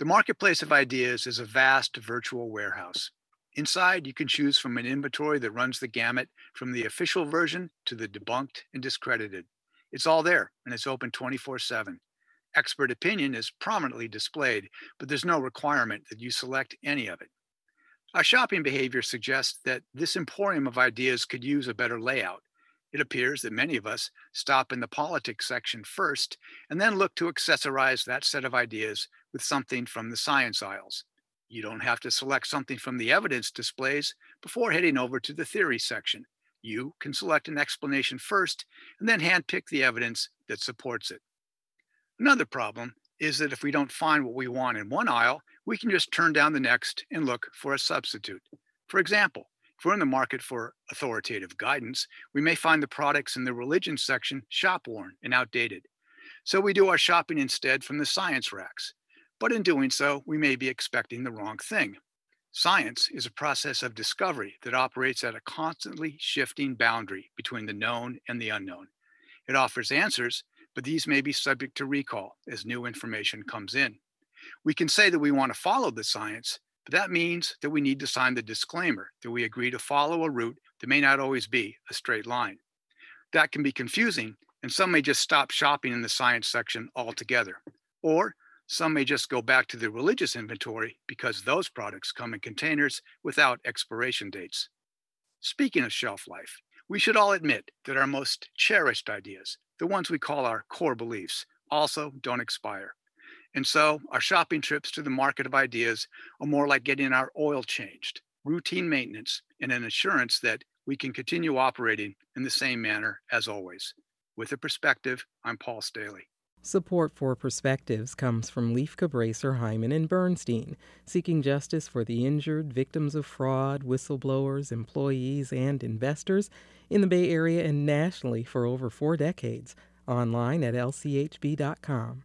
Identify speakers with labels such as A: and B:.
A: The marketplace of ideas is a vast virtual warehouse. Inside, you can choose from an inventory that runs the gamut from the official version to the debunked and discredited. It's all there and it's open 24 7. Expert opinion is prominently displayed, but there's no requirement that you select any of it. Our shopping behavior suggests that this emporium of ideas could use a better layout. It appears that many of us stop in the politics section first and then look to accessorize that set of ideas with something from the science aisles. You don't have to select something from the evidence displays before heading over to the theory section. You can select an explanation first and then handpick the evidence that supports it. Another problem is that if we don't find what we want in one aisle, we can just turn down the next and look for a substitute. For example, we're in the market for authoritative guidance, we may find the products in the religion section shop worn and outdated. So we do our shopping instead from the science racks. But in doing so, we may be expecting the wrong thing. Science is a process of discovery that operates at a constantly shifting boundary between the known and the unknown. It offers answers, but these may be subject to recall as new information comes in. We can say that we want to follow the science, but that means that we need to sign the disclaimer that we agree to follow a route that may not always be a straight line. That can be confusing, and some may just stop shopping in the science section altogether. Or some may just go back to the religious inventory because those products come in containers without expiration dates. Speaking of shelf life, we should all admit that our most cherished ideas, the ones we call our core beliefs, also don't expire. And so our shopping trips to the market of ideas are more like getting our oil changed, routine maintenance, and an assurance that we can continue operating in the same manner as always. With a perspective, I'm Paul Staley.
B: Support for Perspectives comes from Lieff Cabraser, Heimann, and Bernstein, seeking justice for the injured, victims of fraud, whistleblowers, employees, and investors in the Bay Area and nationally for over four decades. Online at lchb.com.